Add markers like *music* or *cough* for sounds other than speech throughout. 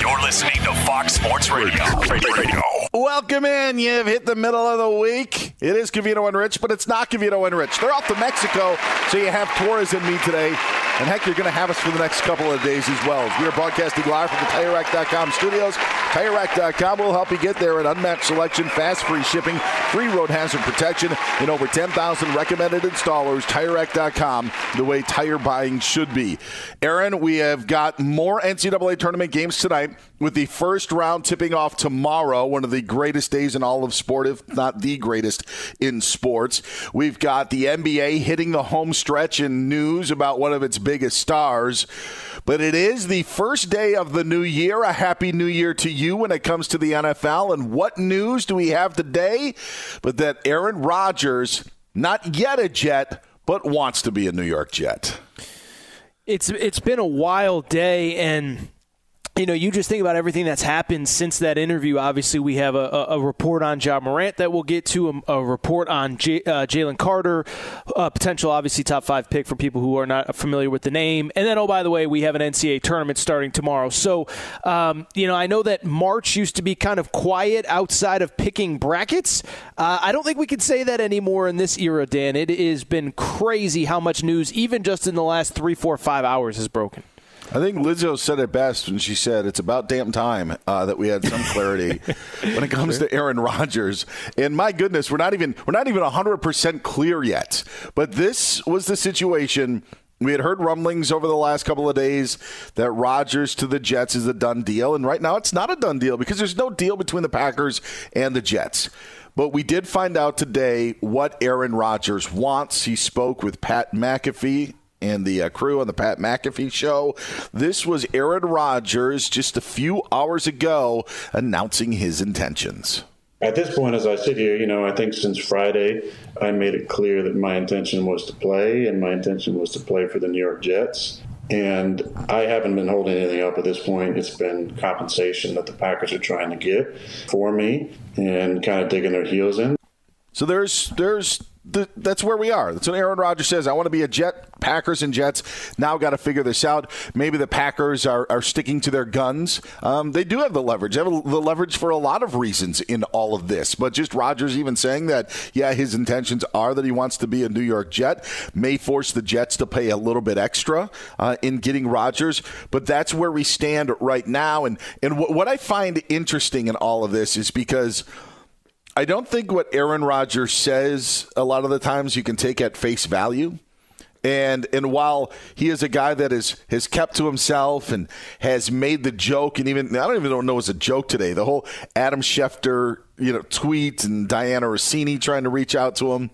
You're listening to Fox Sports Radio. Radio. Welcome in. You've hit the middle of the week. It is Covino and Rich, but it's not Covino and Rich. They're off to Mexico, so you have Torres and me today. And heck, you're going to have us for the next couple of days as well. We are broadcasting live from the TireRack.com studios. TireRack.com will help you get there. An unmatched selection, fast free shipping, free road hazard protection, and over 10,000 recommended installers. TireRack.com, the way tire buying should be. Aaron, we have got more NCAA tournament games tonight with the first round tipping off tomorrow, one of the greatest days in all of sport, if not the greatest in sports. We've got the NBA hitting the home stretch in news about one of its biggest stars. But it is the first day of the new year. A happy new year to you when it comes to the NFL. And what news do we have today? But that Aaron Rodgers, not yet a Jet, but wants to be a New York Jet. It's it's been a wild day and you know, you just think about everything that's happened since that interview. Obviously, we have a, a, report on Ja Morant that we'll get to, a, a report on J, uh, Jalen Carter, a potential, obviously, top five pick for people who are not familiar with the name. And then, oh, by the way, we have an NCAA tournament starting tomorrow. So, um, you know, I know that March used to be kind of quiet outside of picking brackets. Uh, I don't think we can say that anymore in this era, Dan. It has been crazy how much news, even just in the last three, four, five hours, has broken. I think Lizzo said it best when she said it's about damn time uh, that we had some clarity *laughs* when it comes to Aaron Rodgers. And my goodness, we're not even we're not even hundred percent clear yet. But this was the situation. We had heard rumblings over the last couple of days that Rodgers to the Jets is a done deal, and right now it's not a done deal because there's no deal between the Packers and the Jets. But we did find out today what Aaron Rodgers wants. He spoke with Pat McAfee and the uh, crew on the Pat McAfee show. This was Aaron Rodgers just a few hours ago announcing his intentions. At this point, as I sit here, you know, I think since Friday, I made it clear that my intention was to play, and my intention was to play for the New York Jets. And I haven't been holding anything up at this point. It's been compensation that the Packers are trying to get for me and kind of digging their heels in. So there's there's the, that's where we are. That's what Aaron Rodgers says. I want to be a Jet. Packers and Jets now got to figure this out. Maybe the Packers are, are sticking to their guns. Um, they do have the leverage. They have the leverage for a lot of reasons in all of this. But just Rodgers even saying that, yeah, his intentions are that he wants to be a New York Jet may force the Jets to pay a little bit extra uh, in getting Rodgers. But that's where we stand right now. And and w- what I find interesting in all of this is because. I don't think what Aaron Rodgers says a lot of the times you can take at face value. And and while he is a guy that is has kept to himself and has made the joke and even I don't even know it's a joke today. The whole Adam Schefter, you know, tweet and Dianna Russini trying to reach out to him.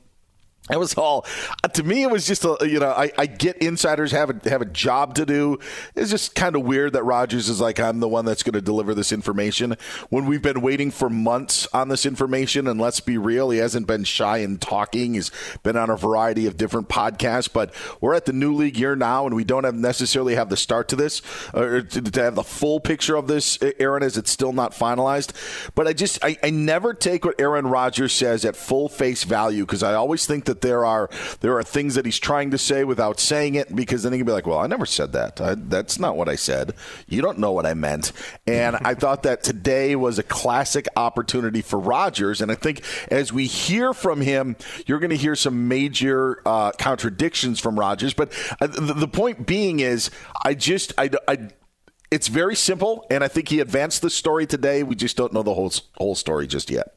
That was all. Uh, to me, it was just a you know I, I get insiders have a have a job to do. It's just kind of weird that Rodgers is like I'm the one that's going to deliver this information when we've been waiting for months on this information. And let's be real, he hasn't been shy in talking. He's been on a variety of different podcasts. But we're at the new league year now, and we don't have necessarily have the start to this or to, to have the full picture of this. Aaron, as it's still not finalized. But I just I, I never take what Aaron Rodgers says at full face value because I always think that that there are there are things that he's trying to say without saying it because then he can be like, "Well, I never said that. I, that's not what I said. You don't know what I meant." And I thought that today was a classic opportunity for Rodgers, and I think as we hear from him, you're going to hear some major uh, contradictions from Rodgers. But uh, the, the point being is, I just I, I it's very simple, and I think he advanced the story today. We just don't know the whole whole story just yet.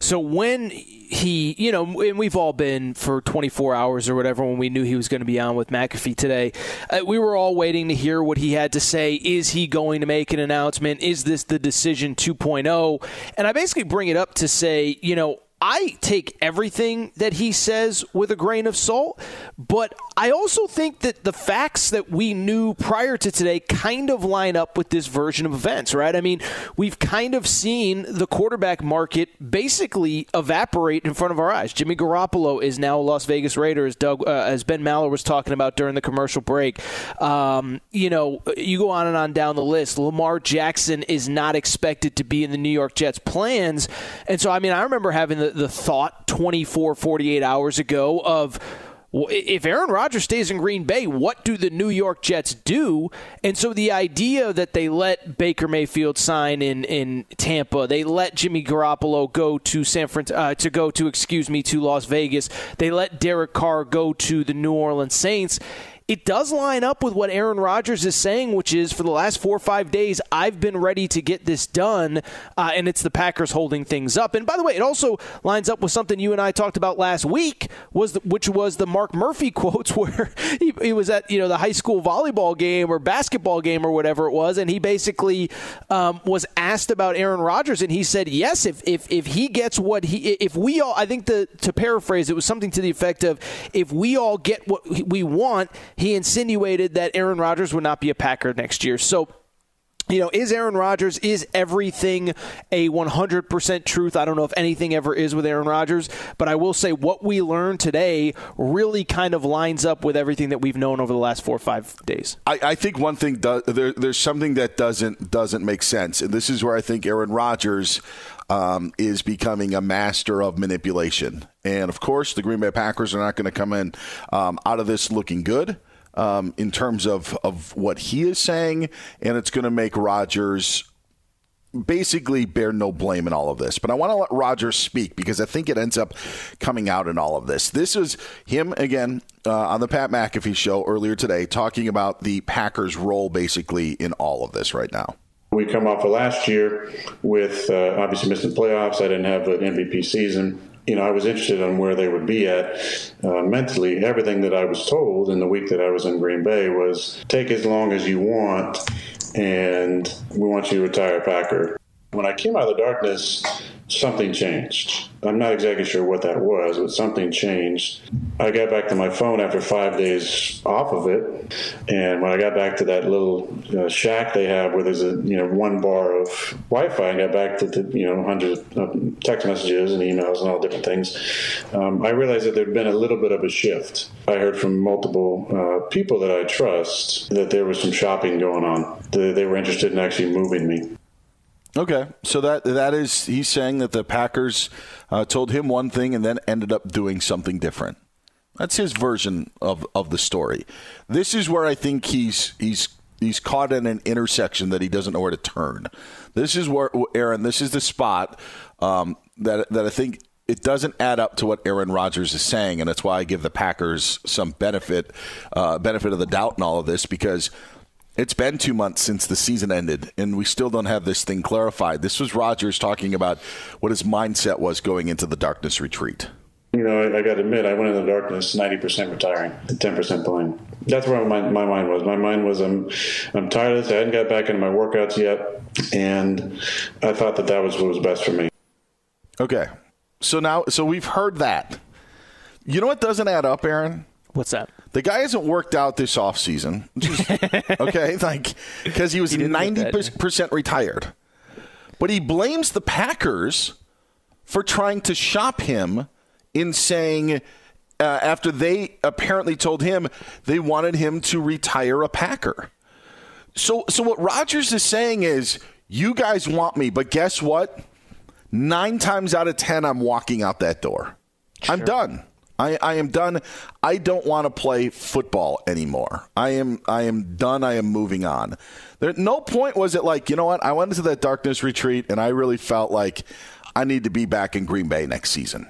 So when he, you know, and we've all been for 24 hours or whatever when we knew he was going to be on with McAfee today. Uh, we were all waiting to hear what he had to say. Is he going to make an announcement? Is this the decision 2.0? And I basically bring it up to say, you know, I take everything that he says with a grain of salt, but I also think that the facts that we knew prior to today kind of line up with this version of events, right? I mean, we've kind of seen the quarterback market basically evaporate in front of our eyes. Jimmy Garoppolo is now a Las Vegas Raider, as Doug, uh, as Ben Maller was talking about during the commercial break. Um, you know, you go on and on down the list. Lamar Jackson is not expected to be in the New York Jets plans, and so I mean, I remember having the the, thought 24, 48 hours ago of if Aaron Rodgers stays in Green Bay, what do the New York Jets do? And so the idea that they let Baker Mayfield sign in, in Tampa, they let Jimmy Garoppolo go to San Fran, uh, to go to excuse me to Las Vegas, they let Derek Carr go to the New Orleans Saints it does line up with what Aaron Rodgers is saying, which is for the last four or five days, I've been ready to get this done, uh, and it's the Packers holding things up. And by the way, it also lines up with something you and I talked about last week, was the, which was the Mark Murphy *laughs* quotes, where he, he, was at you know the high school volleyball game or basketball game or whatever it was, and he basically um, was asked about Aaron Rodgers, and he said yes, if if if he gets what he, if we all, I think the to paraphrase, it was something to the effect of if we all get what we want he insinuated that Aaron Rodgers would not be a Packer next year. So you know, is Aaron Rodgers, is everything a 100% truth? I don't know if anything ever is with Aaron Rodgers, but I will say what we learned today really kind of lines up with everything that we've known over the last four or five days. I, I think one thing, there, there's something that doesn't, doesn't make sense. And this is where I think Aaron Rodgers um, is becoming a master of manipulation. And of course, the Green Bay Packers are not going to come in um, out of this looking good um, in terms of, of what he is saying, and it's going to make Rodgers basically bear no blame in all of this. But I want to let Rodgers speak because I think it ends up coming out in all of this. This is him again uh, on the Pat McAfee show earlier today talking about the Packers' role basically in all of this right now. We come off of last year with uh, obviously missing playoffs. I didn't have an MVP season you know, I was interested in where they would be at uh, mentally. Everything that I was told in the week that I was in Green Bay was take as long as you want, and we want you to retire Packer. When I came out of the darkness, something changed. I'm not exactly sure what that was, but something changed. I got back to my phone after five days off of it, and when I got back to that little uh, shack they have where there's a you know one bar of Wi-Fi, and got back to the you know hundreds of text messages and emails and all different things. Um, I realized that there'd been a little bit of a shift. I heard from multiple uh, people that I trust that there was some shopping going on. They were interested in actually moving me. Okay, so that that is he's saying that the Packers uh, told him one thing and then ended up doing something different. That's his version of, of the story. This is where I think he's he's he's caught in an intersection that he doesn't know where to turn. This is where Aaron. This is the spot um, that that I think it doesn't add up to what Aaron Rodgers is saying, and that's why I give the Packers some benefit uh, benefit of the doubt in all of this because it's been two months since the season ended, and we still don't have this thing clarified. This was Rodgers talking about what his mindset was going into the darkness retreat. You know, I, I got to admit, I went in the darkness 90% retiring, 10% playing. That's where my, my mind was. My mind was, I'm, I'm tired of this. I hadn't got back into my workouts yet, and I thought that that was what was best for me. Okay. So now, so we've heard that You know what doesn't add up, Aaron? What's that? The guy hasn't worked out this offseason. *laughs* okay, like because he was ninety percent retired, but he blames the Packers for trying to shop him in saying uh, after they apparently told him they wanted him to retire a Packer. So, so what Rodgers is saying is, you guys want me, but guess what? Nine times out of ten, I'm walking out that door. I'm done. I, I am done. I don't want to play football anymore. I am I am done. I am moving on. There no point was it like, you know what? I went into that darkness retreat and I really felt like I need to be back in Green Bay next season.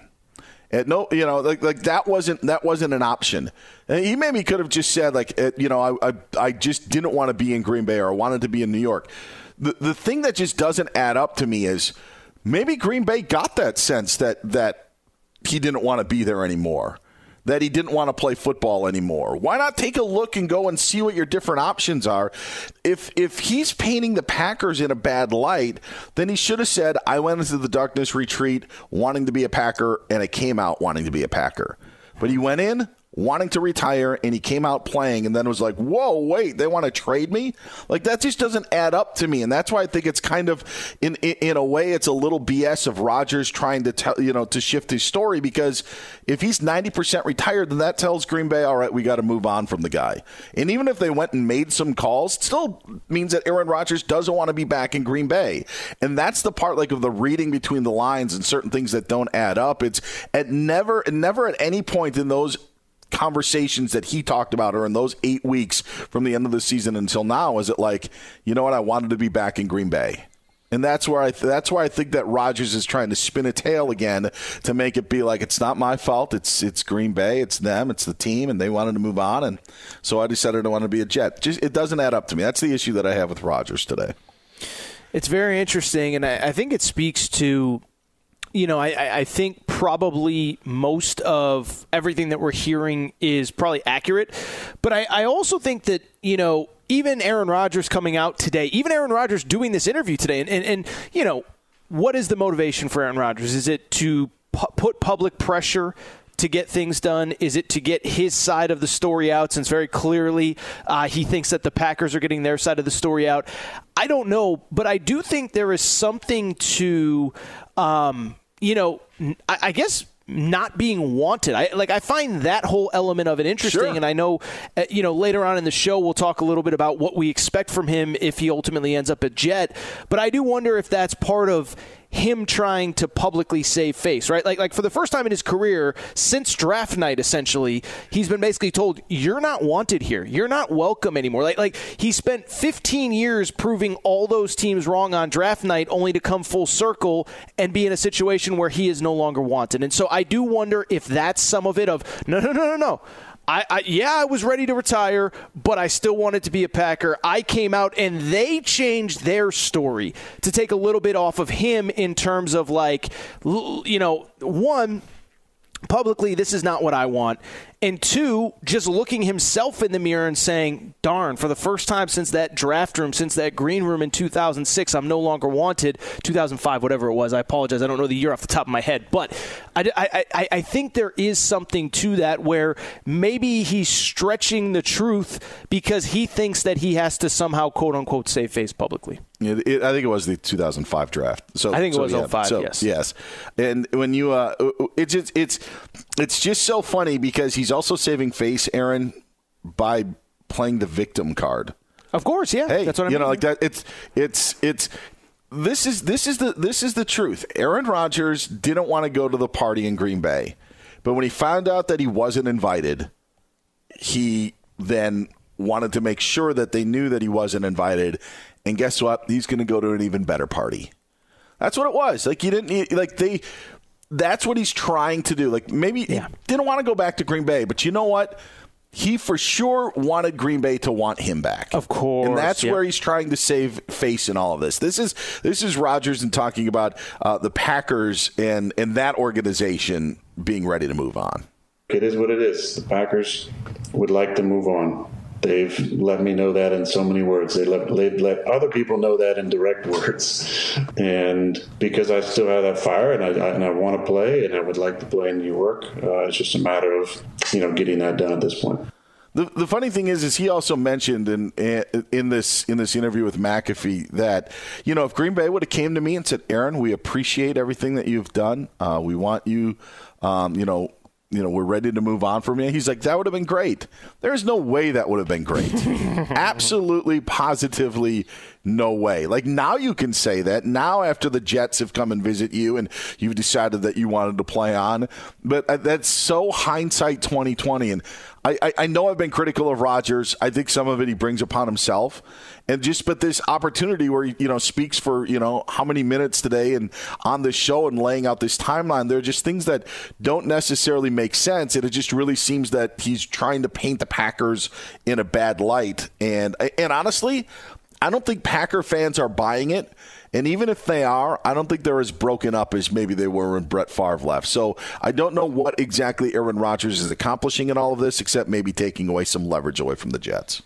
And no, you know, like like that wasn't that wasn't an option. And he maybe could have just said like, uh, you know, I, I I just didn't want to be in Green Bay or I wanted to be in New York. The the thing that just doesn't add up to me is maybe Green Bay got that sense that that he didn't want to be there anymore. That he didn't want to play football anymore. Why not take a look and go and see what your different options are? If if he's painting the Packers in a bad light, then he should have said, "I went into the darkness retreat wanting to be a Packer, and I came out wanting to be a Packer." But he went in wanting to retire, and he came out playing, and then was like, "Whoa, wait, they want to trade me?" Like that just doesn't add up to me, and that's why I think it's kind of, in in, in a way, it's a little BS of Rodgers trying to tell you know to shift his story because if he's ninety percent retired, then that tells Green Bay, all right, we got to move on from the guy. And even if they went and made some calls, it still means that Aaron Rodgers doesn't want to be back in Green Bay, and that's the part like of the reading between the lines and certain things that don't add up. It's at never, never at any point in those conversations that he talked about or in those eight weeks from the end of the season until now is it like you know what i wanted to be back in green bay and that's where I th- that's why I think that Rodgers is trying to spin a tale again to make it be like it's not my fault. It's it's Green Bay. It's them. It's the team, and they wanted to move on, and so I decided I want to be a Jet. Just it doesn't add up to me. That's the issue that I have with Rodgers today. It's very interesting, and I, I think it speaks to, you know, I- I, I think probably most of everything that we're hearing is probably accurate, but I, I also think that you know even Aaron Rodgers coming out today, even Aaron Rodgers doing this interview today, and and, and you know what is the motivation for Aaron Rodgers? Is it to pu- put public pressure? to get things done? Is it to get his side of the story out? Since very clearly uh, he thinks that the Packers are getting their side of the story out. I don't know, but I do think there is something to, um, you know, I guess not being wanted. I like I find that whole element of it interesting Sure. and I know uh, you know later on in the show we'll talk a little bit about what we expect from him if he ultimately ends up at Jet, but I do wonder if that's part of him trying to publicly save face, right? Like like for the first time in his career since draft night essentially, he's been basically told you're not wanted here. You're not welcome anymore. Like like he spent 15 years proving all those teams wrong on draft night only to come full circle and be in a situation where he is no longer wanted. And so I do wonder if that's some of it of no no no no no. I, I, yeah, I was ready to retire, but I still wanted to be a Packer. I came out and they changed their story to take a little bit off of him in terms of like, you know, one publicly this is not what I want. And two, just looking himself in the mirror and saying, darn, for the first time since that draft room, since that green room in 2006, I'm no longer wanted. 2005, whatever it was. I apologize. I don't know the year off the top of my head. But I, I, I, I think there is something to that where maybe he's stretching the truth because he thinks that he has to somehow, quote unquote, save face publicly. It, it, I think it was the 2005 draft. So I think it so, was yeah. 05, So, yes. yes. And when you, uh, it's just, it's it's just so funny because he's also saving face, Aaron, by playing the victim card. Of course, yeah. Hey, that's what I you mean. know, like that. It's it's it's. This is this is the this is the truth. Aaron Rodgers didn't want to go to the party in Green Bay, but when he found out that he wasn't invited, he then wanted to make sure that they knew that he wasn't invited. And guess what? He's going to go to an even better party. That's what it was. Like you didn't need- like they. That's what he's trying to do. Like maybe he didn't want to go back to Green Bay, but you know what? He for sure wanted Green Bay to want him back. Of course, and that's yep. where he's trying to save face in all of this. This is this is Rodgers and talking about uh, the Packers and and that organization being ready to move on. It is what it is. The Packers would like to move on. They've let me know that in so many words. They let, they let other people know that in direct words. And because I still have that fire and I, I and I want to play and I would like to play in New York, uh, it's just a matter of, you know, getting that done at this point. The, the funny thing is, is he also mentioned in in this in this interview with McAfee that you know if Green Bay would have came to me and said, Aaron, we appreciate everything that you've done. Uh, we want you, um, you know, you know, we're ready to move on from you. He's like, that would have been great. There's no way that would have been great. *laughs* Absolutely, positively, no way. Like now you can say that. Now after the Jets have come and visit you and you've decided that you wanted to play on, but uh, that's so hindsight 2020. And I, I, I know I've been critical of Rodgers. I think some of it he brings upon himself, and just but this opportunity where he, you know speaks for you know how many minutes today and on this show and laying out this timeline. There are just things that don't necessarily make sense, and it just really seems that he's trying to paint the Packers in a bad light. And and honestly, I don't think Packer fans are buying it. And even if they are, I don't think they're as broken up as maybe they were when Brett Favre left. So I don't know what exactly Aaron Rodgers is accomplishing in all of this, except maybe taking away some leverage away from the Jets.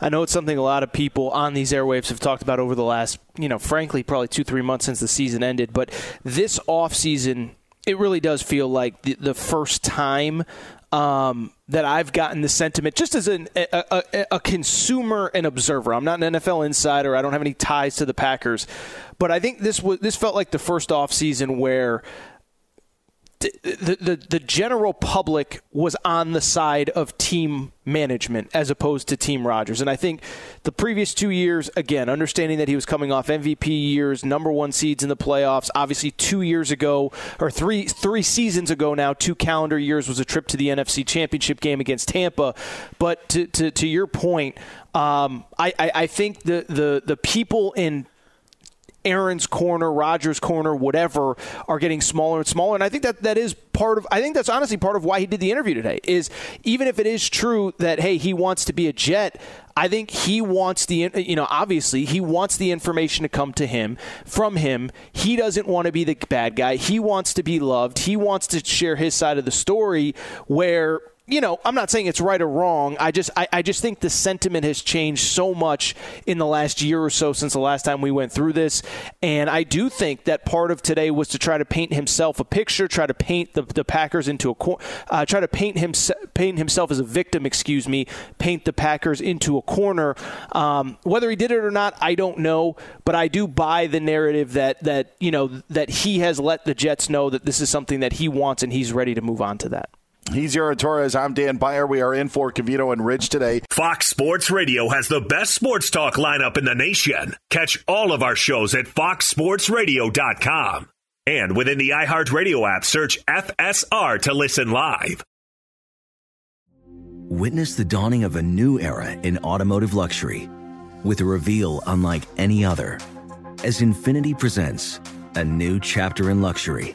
I know it's something a lot of people on these airwaves have talked about over the last, you know, frankly, probably two, three months since the season ended. But this offseason, it really does feel like the, the first time um, that I've gotten the sentiment just as an, a, a, a, consumer and observer. I'm not an NFL insider. I don't have any ties to the Packers, but I think this was this felt like the first off season where the, the, the general public was on the side of team management as opposed to Team Rodgers. And I think the previous two years, again, understanding that he was coming off MVP years, number one seeds in the playoffs. Obviously, two years ago or three three seasons ago now, two calendar years was a trip to the NFC Championship game against Tampa. But to to, to your point, um, I, I, I think the, the the people in Aaron's corner, Rodgers' corner, whatever, are getting smaller and smaller. And I think that that is part of. I think that's honestly part of why he did the interview today. Is even if it is true that hey he wants to be a Jet, I think he wants the you know obviously he wants the information to come to him from him. He doesn't want to be the bad guy. He wants to be loved. He wants to share his side of the story where you know, I'm not saying it's right or wrong. I just I, I, just think the sentiment has changed so much in the last year or so since the last time we went through this. And I do think that part of today was to try to paint himself a picture, try to paint the, the Packers into a uh, try to paint him paint himself as a victim, excuse me, paint the Packers into a corner. Um, whether he did it or not, I don't know, but I do buy the narrative that that you know that he has let the Jets know that this is something that he wants and he's ready to move on to that. He's Aaron Torres. I'm Dan Beyer. We are in for Covino and Rich today. Fox Sports Radio has the best sports talk lineup in the nation. Catch all of our shows at foxsportsradio.com. And within the iHeartRadio app, search FSR to listen live. Witness the dawning of a new era in automotive luxury with a reveal unlike any other as Infiniti presents a new chapter in luxury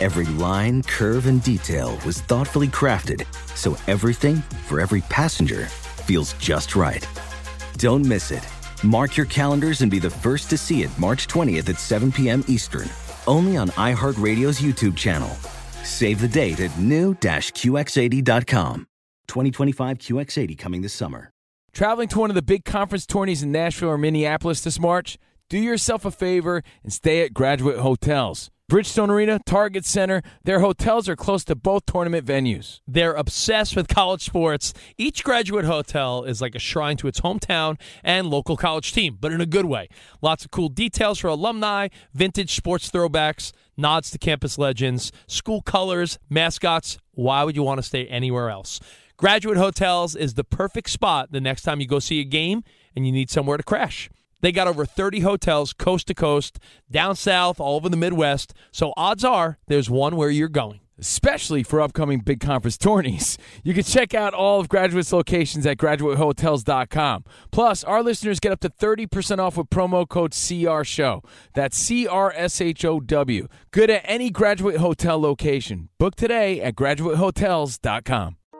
Every line, curve, and detail was thoughtfully crafted so everything for every passenger feels just right. Don't miss it. Mark your calendars and be the first to see it March 20th at 7 p.m. Eastern, only on iHeartRadio's YouTube channel. Save the date at new-QX80.com. 2025 QX80 coming this summer. Traveling to one of the big conference tourneys in Nashville or Minneapolis this March? Do yourself a favor and stay at Graduate Hotels. Bridgestone Arena, Target Center, their hotels are close to both tournament venues. They're obsessed with college sports. Each graduate hotel is like a shrine to its hometown and local college team, but in a good way. Lots of cool details for alumni, vintage sports throwbacks, nods to campus legends, school colors, mascots. Why would you want to stay anywhere else? Graduate Hotels is the perfect spot the next time you go see a game and you need somewhere to crash. They got over 30 hotels coast to coast, down south, all over the Midwest. So odds are there's one where you're going. especially for upcoming big conference *laughs* tourneys. You can check out all of Graduate's locations at graduatehotels.com. Plus, our listeners get up to 30% off with promo code CRSHOW. That's C R S H O W. Good at any Graduate Hotel location. Book today at graduatehotels.com.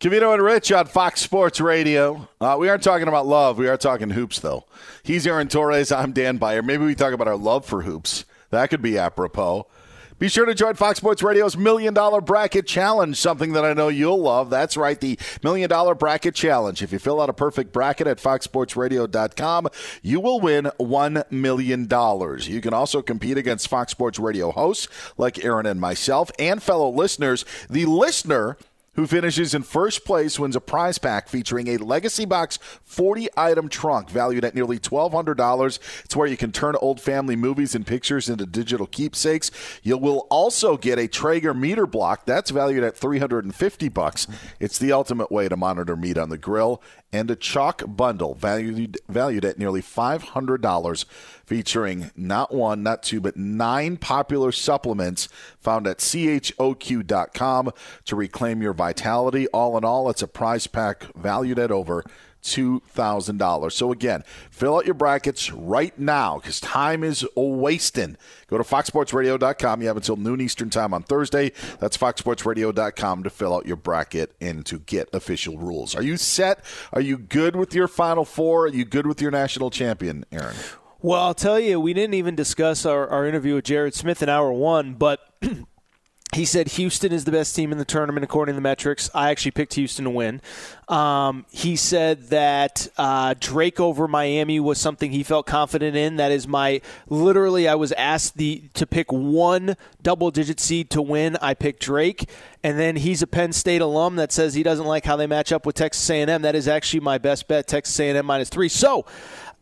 Covino and Rich on Fox Sports Radio. Uh, we aren't talking about love. We are talking hoops, though. He's Aaron Torres. I'm Dan Beyer. Maybe we talk about our love for hoops. That could be apropos. Be sure to join Fox Sports Radio's Million Dollar Bracket Challenge, something that I know you'll love. That's right, the Million Dollar Bracket Challenge. If you fill out a perfect bracket at foxsportsradio.com, you will win $1 million. You can also compete against Fox Sports Radio hosts like Aaron and myself and fellow listeners. The listener who finishes in first place wins a prize pack featuring a Legacy Box 40 item trunk valued at nearly $1,200. It's where you can turn old family movies and pictures into digital keepsakes. You will also get a Traeger Meater Block that's valued at 350 bucks. It's the ultimate way to monitor meat on the grill and a Choq bundle valued valued at nearly $500 featuring not one, not two, but nine popular supplements found at choq.com to reclaim your vitality. All in all, it's a prize pack valued at over $2,000. So again, fill out your brackets right now because time is wasting. Go to foxsportsradio.com. You have until noon Eastern time on Thursday. That's foxsportsradio.com to fill out your bracket and to get official rules. Are you set? Are you good with your Final Four? Are you good with your national champion, Aaron? Well, I'll tell you, we didn't even discuss our, our interview with Jared Smith in hour one, but *clears throat* he said Houston is the best team in the tournament according to the metrics. I actually picked Houston to win. Um, he said that uh, Drake over Miami was something he felt confident in. That is my literally. I was asked the to pick one double-digit seed to win. I picked Drake, and then he's a Penn State alum that says he doesn't like how they match up with Texas A&M. That is actually my best bet. Texas A&M minus three. So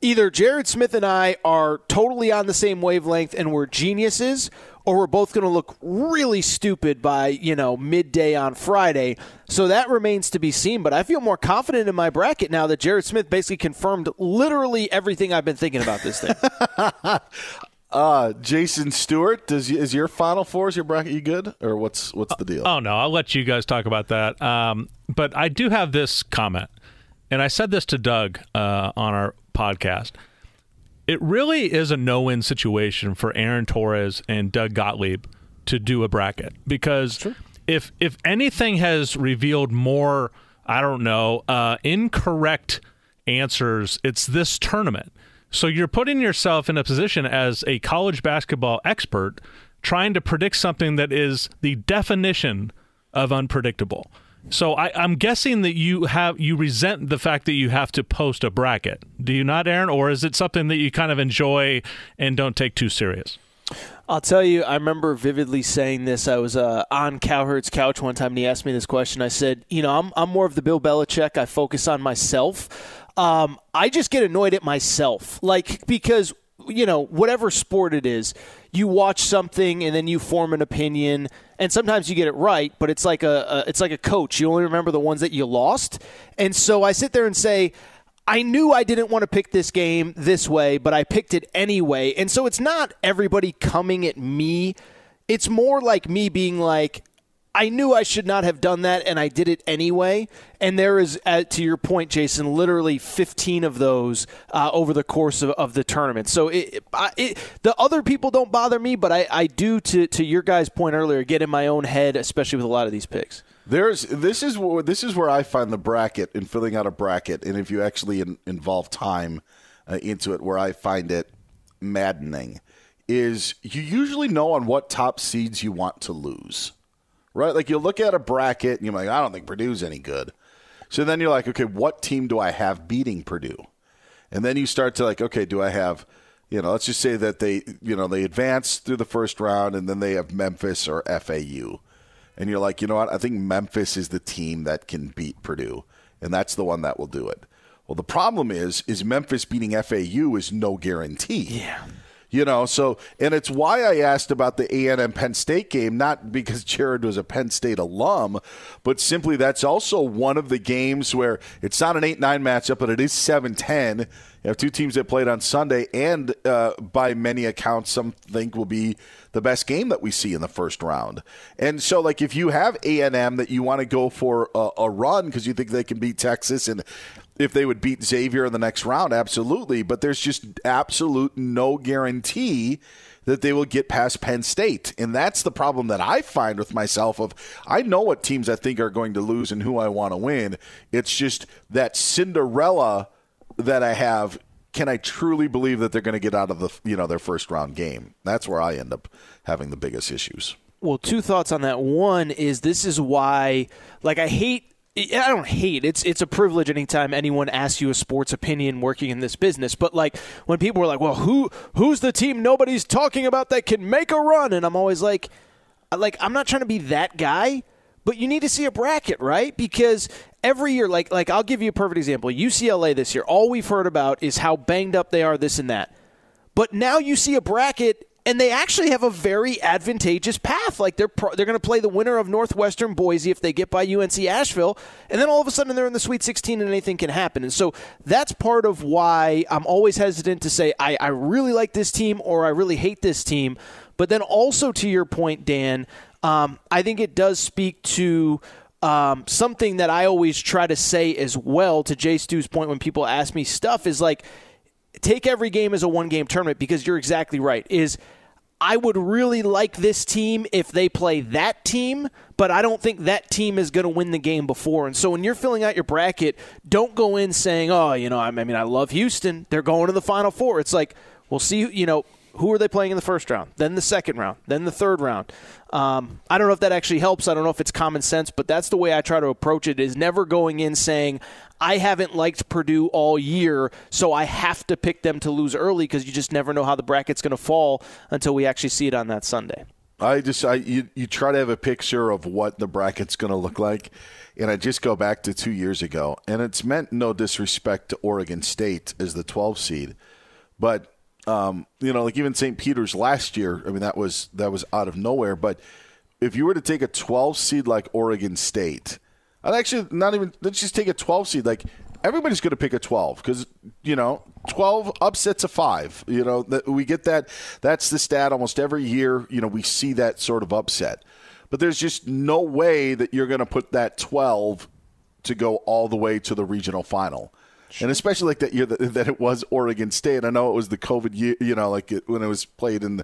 either Jared Smith and I are totally on the same wavelength and we're geniuses, or we're both going to look really stupid by, you know, midday on Friday. So that remains to be seen. But I feel more confident in my bracket now that Jared Smith basically confirmed literally everything I've been thinking about this thing. *laughs* uh, Jason Stewart, does is your Final Four is your bracket you good or what's what's the deal? Oh no, I'll let you guys talk about that. Um, but I do have this comment, and I said this to Doug uh, on our podcast. It really is a no-win situation for Aaron Torres and Doug Gottlieb to do a bracket because if if anything has revealed more, I don't know, uh, incorrect answers, it's this tournament. So you're putting yourself in a position as a college basketball expert trying to predict something that is the definition of unpredictable. So I, am guessing that you have you resent the fact that you have to post a bracket. Do you not, Aaron, or is it something that you kind of enjoy and don't take too serious? I'll tell you, I remember vividly saying this. I was uh, on Cowherd's couch one time, and he asked me this question. I said, "You know, I'm I'm more of the Bill Belichick. I focus on myself. Um, I just get annoyed at myself, like because you know, whatever sport it is, you watch something and then you form an opinion, and sometimes you get it right, but it's like a, a it's like a coach. You only remember the ones that you lost, and so I sit there and say. I knew I didn't want to pick this game this way, but I picked it anyway. And so it's not everybody coming at me. It's more like me being like, I knew I should not have done that, and I did it anyway. And there is, uh, to your point, Jason, literally 15 of those uh, over the course of, of the tournament. So it, it, the other people don't bother me, but I, I do, to, to your guys' point earlier, get in my own head, especially with a lot of these picks. There's this is where this is where I find the bracket in filling out a bracket, and if you actually in, involve time uh, into it, where I find it maddening, is you usually know on what top seeds you want to lose right? Like you look at a bracket and you're like, I don't think Purdue's any good. So then you're like, okay, what team do I have beating Purdue? And then you start to like, okay, do I have You know, let's just say that they, you know, they advance through the first round and then they have Memphis or FAU. And you're like, you know what? I think Memphis is the team that can beat Purdue, and that's the one that will do it. Well, the problem is, is Memphis beating FAU is no guarantee. Yeah. You know, so and it's why I asked about the A and M Penn State game, not because Jared was a Penn State alum, but simply that's also one of the games where it's not an eight nine matchup, but it is seven ten. You have two teams that played on Sunday, and uh, by many accounts, some think will be the best game that we see in the first round. And so, like, if you have A and M that you want to go for a, a run because you think they can beat Texas, and if they would beat Xavier in the next round, absolutely. But there's just absolute no guarantee that they will get past Penn State. And that's the problem that I find with myself of I know what teams I think are going to lose and who I want to win. It's just that Cinderella that I have can I truly believe that they're going to get out of the you know their first round game? That's where I end up having the biggest issues. Well, two thoughts on that. One is this is why like I hate I don't hate it's it's a privilege anytime anyone asks you a sports opinion working in this business. But like when people are like, "Well, who who's the team nobody's talking about that can make a run?" and I'm always like, uh, like I'm not trying to be that guy, but you need to see a bracket, right? Because every year, like like I'll give you a perfect example. UCLA this year, all we've heard about is how banged up they are, this and that. But now you see a bracket and they actually have a very advantageous path. Like they're pro- they're going to play the winner of Northwestern Boise if they get by UNC Asheville, and then all of a sudden they're in the Sweet 16 and anything can happen. And so that's part of why I'm always hesitant to say I, I really like this team or I really hate this team. But then also to your point, Dan, um, I think it does speak to. Um, something that I always try to say as well to Jay Stu's point when people ask me stuff is like take every game as a one game tournament because you're exactly right. Is I would really like this team if they play that team, but I don't think that team is going to win the game before. And so when you're filling out your bracket, don't go in saying, "Oh, you know, I mean, I love Houston. They're going to the Final Four. It's like, we'll see. You know, who are they playing in the first round? Then the second round. Then the third round. Um, I don't know if that actually helps. I don't know if it's common sense, but that's the way I try to approach it. Is never going in saying I haven't liked Purdue all year, so I have to pick them to lose early because you just never know how the bracket's going to fall until we actually see it on that Sunday. I just I you, you try to have a picture of what the bracket's going to look like, and I just go back to two years ago, and it's meant no disrespect to Oregon State as the 12 seed, but um, you know, like even St. Peter's last year, I mean that was that was out of nowhere. But if you were to take a 12 seed like Oregon State, I'd actually not even let's just take a 12 seed. Like everybody's going to pick a 12 because you know 12 upsets a five. You know that we get that. That's the stat almost every year. You know we see that sort of upset, but there's just no way that you're going to put that 12 to go all the way to the regional final. And especially like that year that, that, it was Oregon State. I know it was the COVID year, you know, like it, when it was played in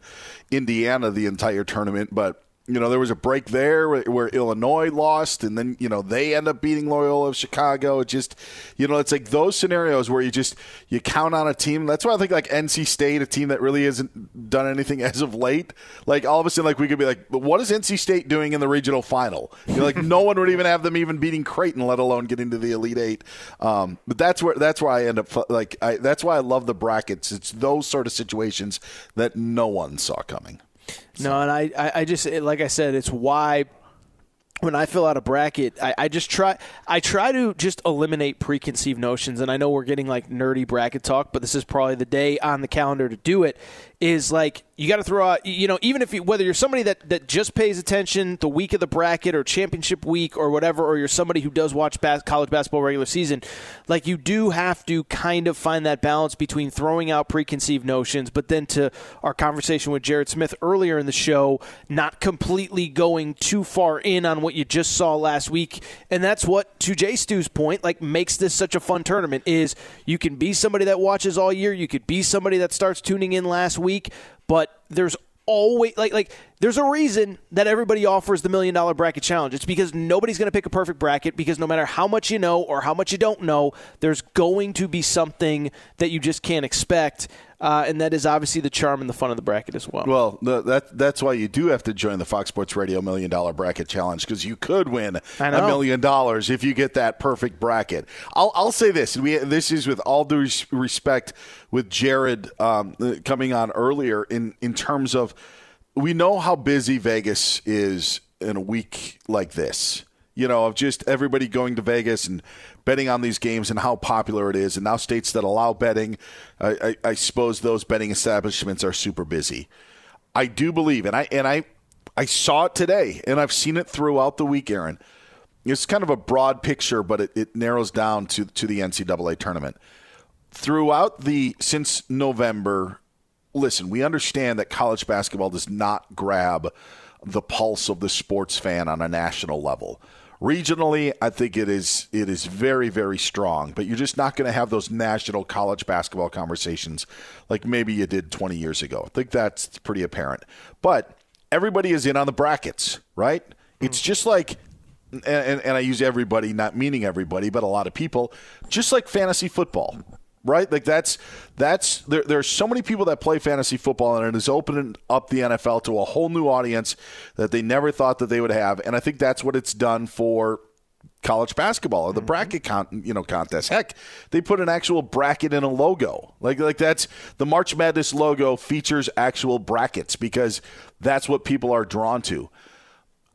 Indiana the entire tournament, but you know, there was a break there where, where, Illinois lost, and then you know they end up beating Loyola of Chicago. It just, you know, it's like those scenarios where you just you count on a team. That's why I think like NC State, a team that really hasn't done anything *laughs* as of late. Like all of a sudden, like we could be like, but what is NC State doing in the regional final? You're like, no one would even have them even beating Creighton, let alone getting to the Elite Eight. Um, but that's where that's where I end up like I, that's why I love the brackets. It's those sort of situations that no one saw coming. No, and I, I just like I said, it's why when I fill out a bracket, I, I, just try I try to just eliminate preconceived notions. And I know we're getting like nerdy bracket talk, but this is probably the day on the calendar to do it. Is like you got to throw out, you know, even if you, whether you're somebody that, that just pays attention the week of the bracket or championship week or whatever, or you're somebody who does watch bas- college basketball regular season, like you do have to kind of find that balance between throwing out preconceived notions, but then to our conversation with Jared Smith earlier in the show, not completely going too far in on what you just saw last week. And that's what, to Jay Stu's point, like makes this such a fun tournament is you can be somebody that watches all year. You could be somebody that starts tuning in last week, but there's always like like There's a reason that everybody offers the million dollar bracket challenge. It's because nobody's going to pick a perfect bracket because no matter how much you know or how much you don't know, there's going to be something that you just can't expect. Uh, and that is obviously the charm and the fun of the bracket as well. Well, the, that that's why you do have to join the Fox Sports Radio Million Dollar Bracket Challenge because you could win a million dollars if you get that perfect bracket. I'll, I'll say this: we this is with all due respect with Jared um, coming on earlier in in terms of we know how busy Vegas is in a week like this. You know, of just everybody going to Vegas and betting on these games and how popular it is. And now states that allow betting, I, I, I suppose those betting establishments are super busy. I do believe, and I and I I saw it today, and I've seen it throughout the week, Aaron. It's kind of a broad picture, but it, it narrows down to to the NCAA tournament. Throughout the since November, listen, we understand that college basketball does not grab the pulse of the sports fan on a national level. Regionally, I think it is it is very very strong, but you're just not going to have those national college basketball conversations like maybe you did 20 years ago. I think that's pretty apparent. But everybody is in on the brackets, right? It's mm-hmm. just like and, and, and I use everybody, not meaning everybody, but a lot of people, just like fantasy football, right? Like that's that's there. There's so many people that play fantasy football, and it is opening up the NFL to a whole new audience that they never thought that they would have. And I think that's what it's done for college basketball or the mm-hmm. bracket con- you know contest. Heck, they put an actual bracket in a logo. Like like that's the March Madness logo features actual brackets because that's what people are drawn to.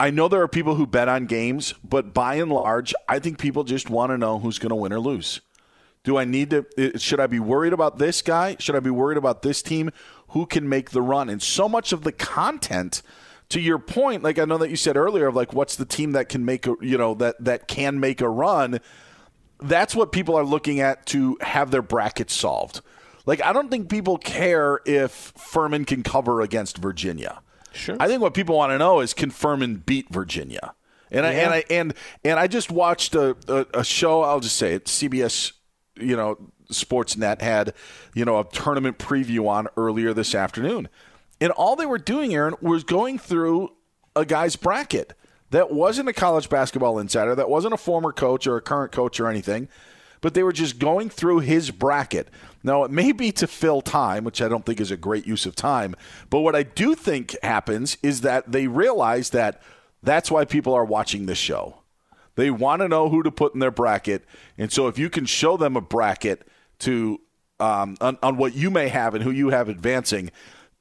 I know there are people who bet on games, but by and large, I think people just want to know who's going to win or lose. Do I need to? uh, Should I be worried about this guy? Should I be worried about this team? Who can make the run? And so much of the content, to your point, like I know that you said earlier, of like what's the team that can make a you know that that can make a run. That's what people are looking at to have their brackets solved. Like I don't think people care if Furman can cover against Virginia. Sure. I think what people want to know is can Furman beat Virginia? And I, and I and and I just watched a, a, a show. I'll just say it. CBS, you know, Sportsnet had you know a tournament preview on earlier this afternoon, and all they were doing, Aaron, was going through a guy's bracket that wasn't a college basketball insider, that wasn't a former coach or a current coach or anything, but they were just going through his bracket. Now, it may be to fill time, which I don't think is a great use of time, but what I do think happens is that they realize that that's why people are watching this show. They want to know who to put in their bracket, and so if you can show them a bracket to um, on, on what you may have and who you have advancing,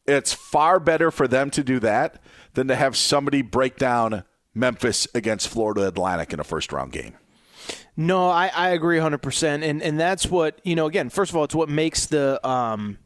it's far better for them to do that than to have somebody break down Memphis against Florida Atlantic in a first round game. No, I, I agree 100%. And, and that's what, you know, again, first of all, it's what makes the, um,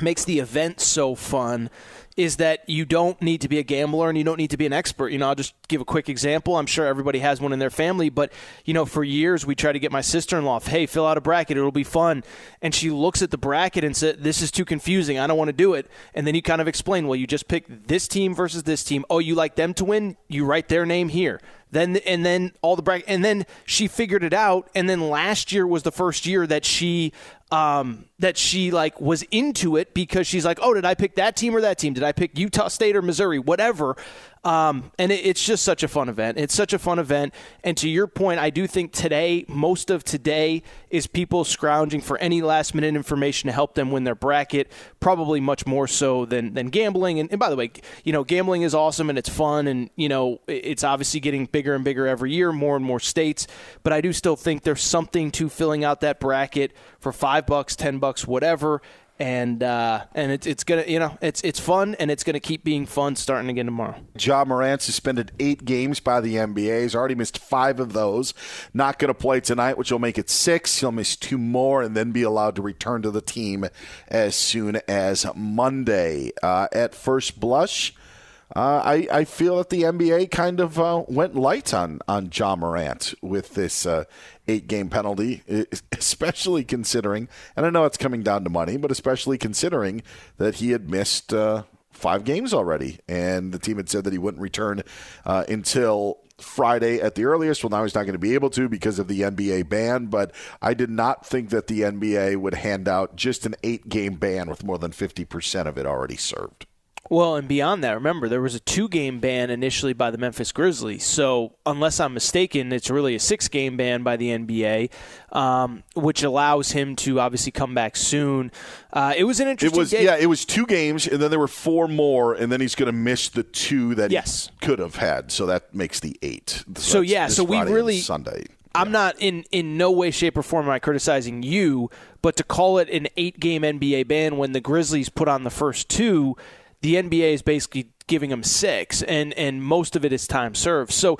makes the event so fun is that you don't need to be a gambler and you don't need to be an expert. You know, I'll just give a quick example. I'm sure everybody has one in their family, but you know, for years we try to get my sister-in-law, "Hey, fill out a bracket, it'll be fun." And she looks at the bracket and says, "This is too confusing. I don't want to do it." And then you kind of explain, "Well, you just pick this team versus this team. Oh, you like them to win? You write their name here." Then and then all the bracket and then she figured it out and then last year was the first year that she um, that she like was into it because she's like, oh, did I pick that team or that team? Did I pick Utah State or Missouri? Whatever. Um, and it, it's just such a fun event. It's such a fun event. And to your point, I do think today, most of today is people scrounging for any last minute information to help them win their bracket. Probably much more so than than gambling. And, and by the way, you know, gambling is awesome and it's fun, and you know, it's obviously getting bigger and bigger every year, more and more states. But I do still think there's something to filling out that bracket for five bucks, ten bucks, whatever. And uh, and it's it's gonna you know it's it's fun and it's gonna keep being fun starting again tomorrow. Ja Morant suspended eight games by the NBA. He's already missed five of those. Not to play tonight, which will make it six. He'll miss two more and then be allowed to return to the team as soon as Monday. Uh, at first blush, uh, I, I feel that the NBA kind of uh, went light on on Ja Morant with this uh, eight game penalty, especially considering, and I know it's coming down to money, but especially considering that he had missed uh, five games already, and the team had said that he wouldn't return uh, until. Friday at the earliest. Well, now he's not going to be able to because of the NBA ban, but I did not think that the NBA would hand out just an eight game ban with more than 50% of it already served. Well, and beyond that, remember there was a two-game ban initially by the Memphis Grizzlies. So, unless I'm mistaken, it's really a six-game ban by the NBA, um, which allows him to obviously come back soon. Uh, it was an interesting. It was game. yeah, it was two games, and then there were four more, and then he's going to miss the two that Yes. he could have had. So that makes the eight. So, that's yeah, so we Friday really- Sunday. I'm not in in no way, shape, or form am I criticizing you, but to call it an eight game NBA ban when the Grizzlies put on the first two, the NBA is basically giving him six, and and most of it is time served. So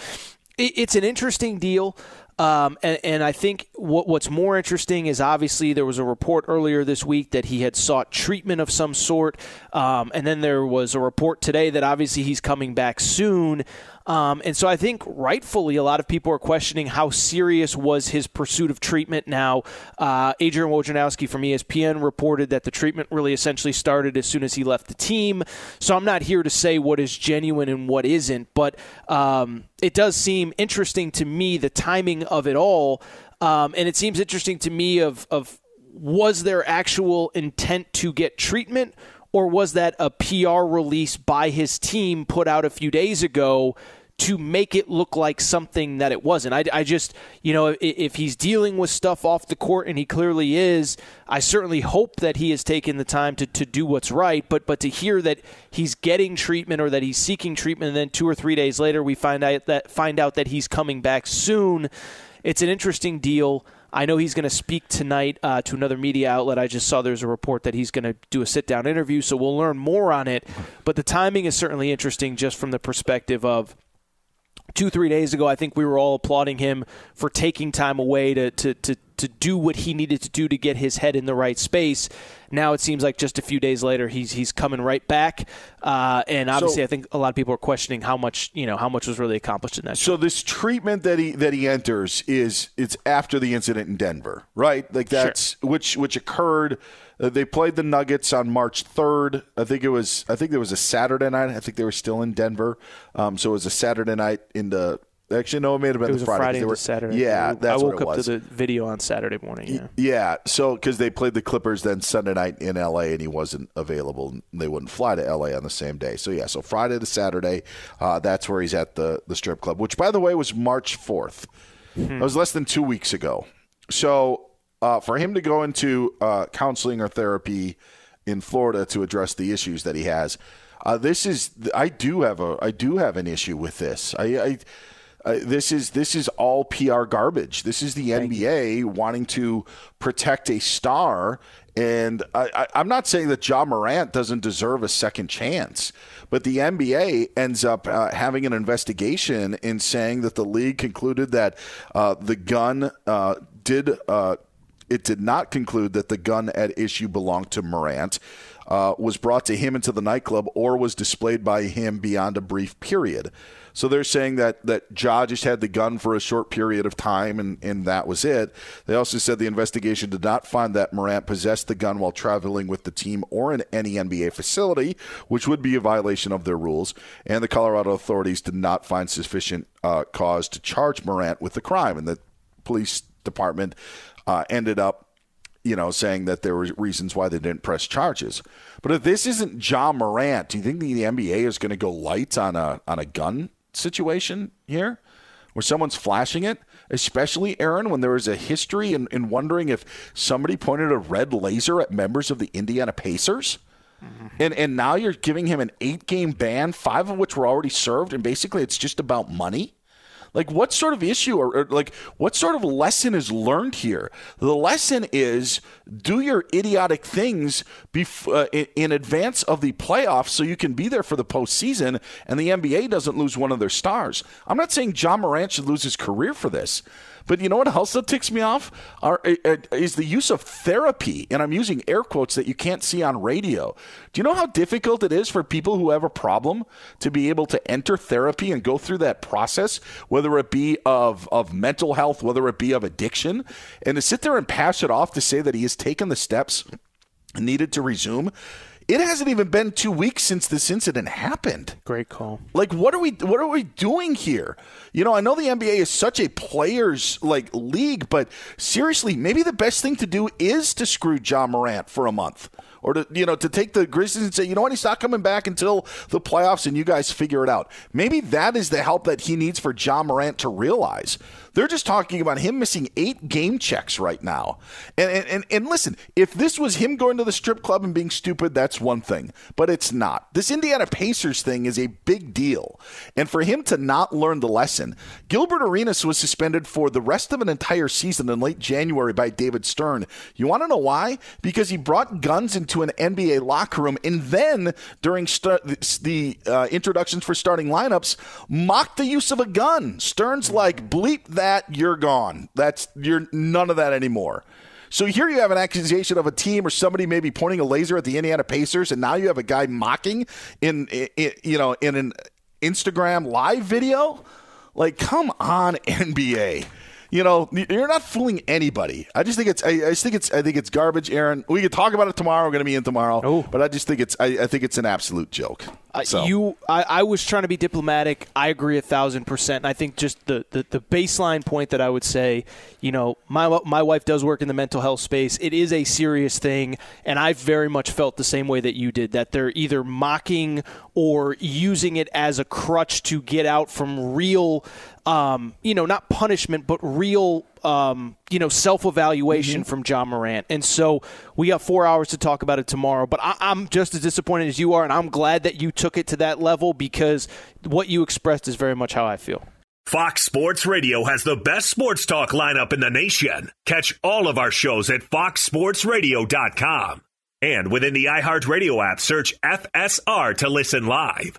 it, it's an interesting deal. Um, and, and I think what, what's more interesting is obviously there was a report earlier this week that he had sought treatment of some sort. Um, and then there was a report today that obviously he's coming back soon. Um, and so I think rightfully a lot of people are questioning how serious was his pursuit of treatment. Now, uh, Adrian Wojnarowski from ESPN reported that the treatment really essentially started as soon as he left the team. So I'm not here to say what is genuine and what isn't, but um, it does seem interesting to me the timing of it all, um, and it seems interesting to me of of was there actual intent to get treatment or was that a PR release by his team put out a few days ago to make it look like something that it wasn't? I, I just, you know, if, if he's dealing with stuff off the court and he clearly is, I certainly hope that he has taken the time to, to do what's right. But but to hear that he's getting treatment or that he's seeking treatment, and then two or three days later we find out that find out that he's coming back soon, it's an interesting deal. I know he's going to speak tonight uh, to another media outlet. I just saw there's a report that he's going to do a sit down interview, so we'll learn more on it. But the timing is certainly interesting just from the perspective of two, three days ago, I think we were all applauding him for taking time away to, to, to, to do what he needed to do to get his head in the right space. Now it seems like just a few days later, he's he's coming right back, uh, and obviously, So- I think a lot of people are questioning how much you know how much was really accomplished in that. So this treatment that he that he enters is it's after the incident in Denver, right? Like that's which which occurred. Uh, they played the Nuggets on March third. I think it was. I think there was a Saturday night. I think they were still in Denver. Um, so it was a Saturday night in the. Actually, no, it may have been It was the Friday. Friday they were- Saturday. Yeah, I woke up to the video on Saturday morning. Yeah. Yeah, so because they played the Clippers then Sunday night in LA and he wasn't available, and they wouldn't fly to LA on the same day. So yeah, so Friday to Saturday, uh, that's where he's at the the strip club, which by the way was March fourth. That was less than two weeks ago. So uh, for him to go into uh, counseling or therapy in Florida to address the issues that he has, uh, this is I do have a I do have an issue with this. I. I uh, this is this is all PR garbage. This is the NBA wanting to protect a star, and I, I, I'm not saying that Ja Morant doesn't deserve a second chance, but the NBA ends up uh, having an investigation in saying that the league concluded that uh, the gun uh, did. Uh, it did not conclude that the gun at issue belonged to Morant, uh, was brought to him into the nightclub, or was displayed by him beyond a brief period. So they're saying that that Ja just had the gun for a short period of time, and, and that was it. They also said the investigation did not find that Morant possessed the gun while traveling with the team or in any NBA facility, which would be a violation of their rules. And the Colorado authorities did not find sufficient uh, cause to charge Morant with the crime, and the police department uh, ended up you know, saying that there were reasons why they didn't press charges. But if this isn't Ja Morant, do you think the NBA is going to go light on a on a gun situation here, where someone's flashing it? Especially Aaron, when there is a history in, in wondering if somebody pointed a red laser at members of the Indiana Pacers. Mm-hmm. And and now you're giving him an eight game ban, five of which were already served, and basically it's just about money. Like, what sort of issue or, or, like what sort of lesson is learned here? The lesson is do your idiotic things bef- uh, in, in advance of the playoffs so you can be there for the postseason and the NBA doesn't lose one of their stars. I'm not saying Ja Morant should lose his career for this. But you know what else that ticks me off Are, uh, is the use of therapy, and I'm using air quotes that you can't see on radio. Do you know how difficult it is for people who have a problem to be able to enter therapy and go through that process, whether it be of of mental health, whether it be of addiction, and to sit there and pass it off to say that he has taken the steps needed to resume? It hasn't even been two weeks since this incident happened. Great call. Like, what are we? What are we doing here? You know, I know the NBA is such a players like league, but seriously, maybe the best thing to do is to screw Ja Morant for a month or to you know to take the Grizzlies and say, you know what, he's not coming back until the playoffs, and you guys figure it out. Maybe that is the help that he needs for Ja Morant to realize. They're just talking about him missing eight game checks right now. And, and, and, listen, if this was him going to the strip club and being stupid, that's one thing. But it's not. This Indiana Pacers thing is a big deal. And for him to not learn the lesson, Gilbert Arenas was suspended for the rest of an entire season in late January by David Stern. You want to know why? Because he brought guns into an NBA locker room and then during st- the uh, introductions for starting lineups, mocked the use of a gun. Stern's like, bleep that that, you're gone. That's you're none of that anymore. So here you have an accusation of a team or somebody maybe pointing a laser at the Indiana Pacers, and now you have a guy mocking in, in you know in an Instagram live video. Like, come on, *laughs* NBA you know, you're not fooling anybody. I just think it's, I, I, just think it's, I think it's garbage, Aaron. We could talk about it tomorrow. We're going to be in tomorrow, oh. but I just think it's, I, I think it's an absolute joke. So. you, I, I, was trying to be diplomatic. I agree a thousand percent. I think just the, the, the baseline point that I would say, you know, my my wife does work in the mental health space. It is a serious thing, and I very much felt the same way that you did. That they're either mocking or using it as a crutch to get out from real um, you know, not punishment, but real, um, you know, self evaluation mm-hmm. from Ja Morant. And so we got four hours to talk about it tomorrow. But I, I'm just as disappointed as you are, and I'm glad that you took it to that level because what you expressed is very much how I feel. Fox Sports Radio has the best sports talk lineup in the nation. Catch all of our shows at foxsportsradio.com. And within the iHeartRadio app, search FSR to listen live.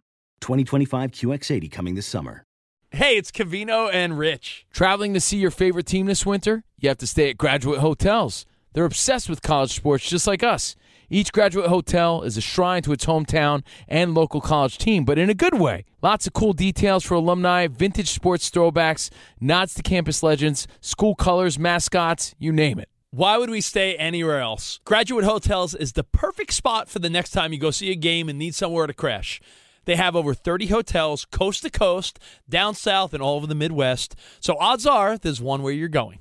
2025 QX80 coming this summer. Hey, it's Covino and Rich. Traveling to see your favorite team this winter? You have to stay at Graduate Hotels. They're obsessed with college sports just like us. Each graduate hotel is a shrine to its hometown and local college team, but in a good way. Lots of cool details for alumni, vintage sports throwbacks, nods to campus legends, school colors, mascots, you name it. Why would we stay anywhere else? Graduate Hotels is the perfect spot for the next time you go see a game and need somewhere to crash. They have over 30 hotels coast to coast, down south, and all over the Midwest. So odds are there's one where you're going,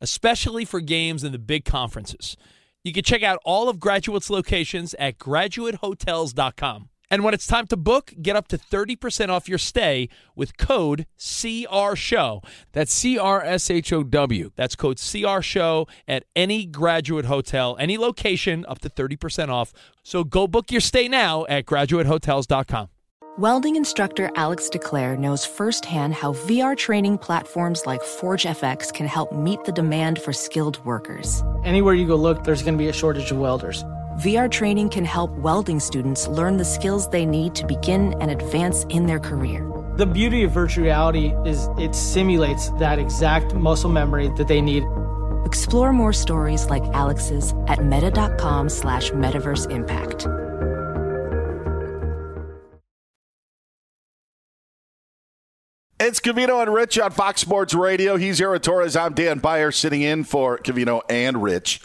especially for games in the big conferences. You can check out all of Graduate's locations at graduatehotels.com. And when it's time to book, get up to 30% off your stay with code CRSHOW. That's C R S H O W. That's code CRSHOW at any graduate hotel, any location, up to 30% off. So go book your stay now at graduatehotels.com. Welding instructor Alex DeClaire knows firsthand how VR training platforms like ForgeFX can help meet the demand for skilled workers. Anywhere you go look, there's going to be a shortage of welders. VR training can help welding students learn the skills they need to begin and advance in their career. The beauty of virtual reality is it simulates that exact muscle memory that they need. Explore more stories like Alex's at meta.com slash metaverse impact. It's Covino and Rich on Fox Sports Radio. He's Aaron Torres. I'm Dan Beyer sitting in for Covino and Rich.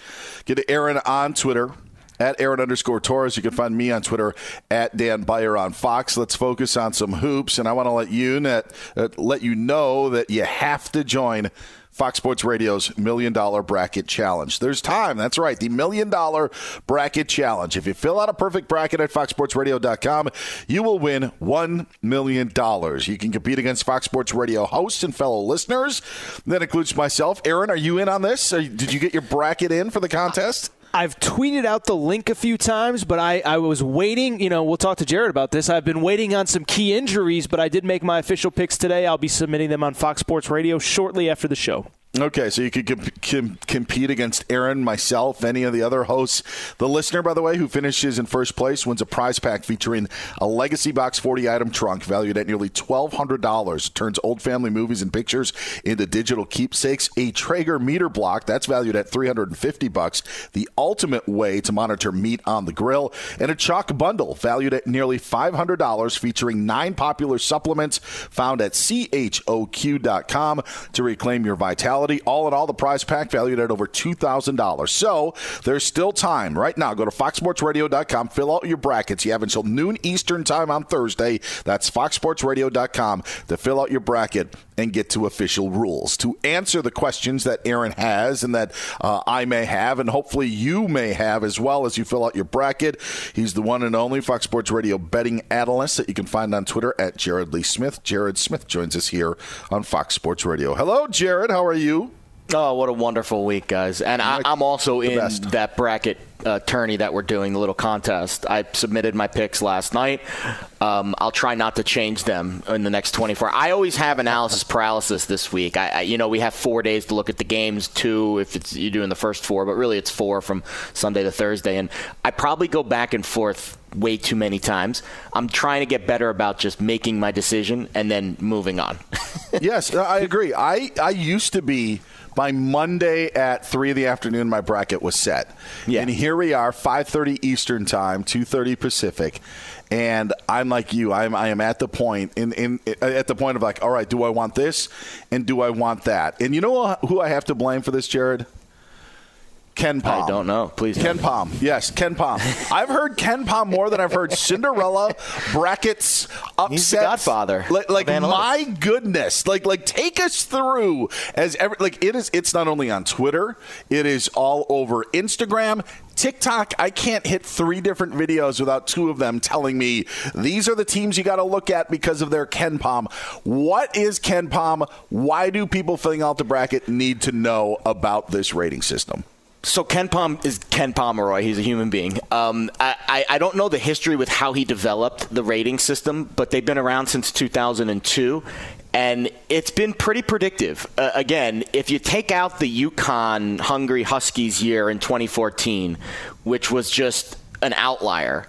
Get Aaron on Twitter at Aaron underscore Torres. You can find me on Twitter at Dan Beyer on Fox. Let's focus on some hoops, and I want to let you net, uh, let you know that you have to join Fox Sports Radio's Million Dollar Bracket Challenge. There's time. That's right. The Million Dollar Bracket Challenge. If you fill out a perfect bracket at foxsportsradio.com, you will win $1 million. You can compete against Fox Sports Radio hosts and fellow listeners. That includes myself. Aaron, are you in on this? Did you get your bracket in for the contest? I've tweeted out the link a few times, but I, I was waiting. You know, we'll talk to Jared about this. I've been waiting on some key injuries, but I did make my official picks today. I'll be submitting them on Fox Sports Radio shortly after the show. Okay, so you could comp- com- compete against Aaron, myself, any of the other hosts. The listener, by the way, who finishes in first place wins a prize pack featuring a Legacy Box 40 item trunk valued at nearly $1,200. Turns old family movies and pictures into digital keepsakes. A Traeger Meater Block that's valued at 350 bucks. The ultimate way to monitor meat on the grill, and a Choq bundle valued at nearly $500, featuring nine popular supplements found at choq.com to reclaim your vitality. All in all, the prize pack valued at over $2,000. So there's still time right now. Go to foxsportsradio.com, fill out your brackets. You have until noon Eastern time on Thursday. That's foxsportsradio.com to fill out your bracket and get to official rules. To answer the questions that Aaron has and that uh, I may have, and hopefully you may have as well as you fill out your bracket, he's the one and only Fox Sports Radio betting analyst that you can find on Twitter at Jared Lee Smith. Jared Smith joins us here on Fox Sports Radio. Hello, Jared. How are you? Oh, what a wonderful week, guys! And I, am also in best. that bracket uh, tourney that we're doing, the little contest. I submitted my picks last night. Um, I'll try not to change them in the next 24. I always have analysis paralysis this week. I, I, you know, we have four days to look at the games, two if it's you're doing the first four, but really it's four from Sunday to Thursday, and I probably go back and forth way too many times. I'm trying to get better about just making my decision and then moving on. *laughs* yes, I agree. I I used to be by Monday at three in the afternoon, my bracket was set. Yeah. And here we are, 5:30 Eastern time, 2:30 Pacific, and I'm like you. I'm I am at the point in, in at the point of like, all right, do I want this and do I want that? And you know who I have to blame for this, Jared? KenPom. I don't know. Please. KenPom. Yes, KenPom. *laughs* I've heard KenPom more than I've heard Cinderella brackets upsets. He's the Godfather. Like, like my goodness. Like like take us through as ever. Like it is. It's not only on Twitter. It is all over Instagram. TikTok, I can't hit three different videos without two of them telling me these are the teams you got to look at because of their KenPom. What is KenPom? Why do people filling out the bracket need to know about this rating system? So KenPom is Ken Pomeroy. He's a human being. Um, I, I don't know the history with how he developed the rating system, but they've been around since 2002, and it's been pretty predictive. Uh, again, if you take out the UConn Hungry Huskies year in 2014, which was just an outlier,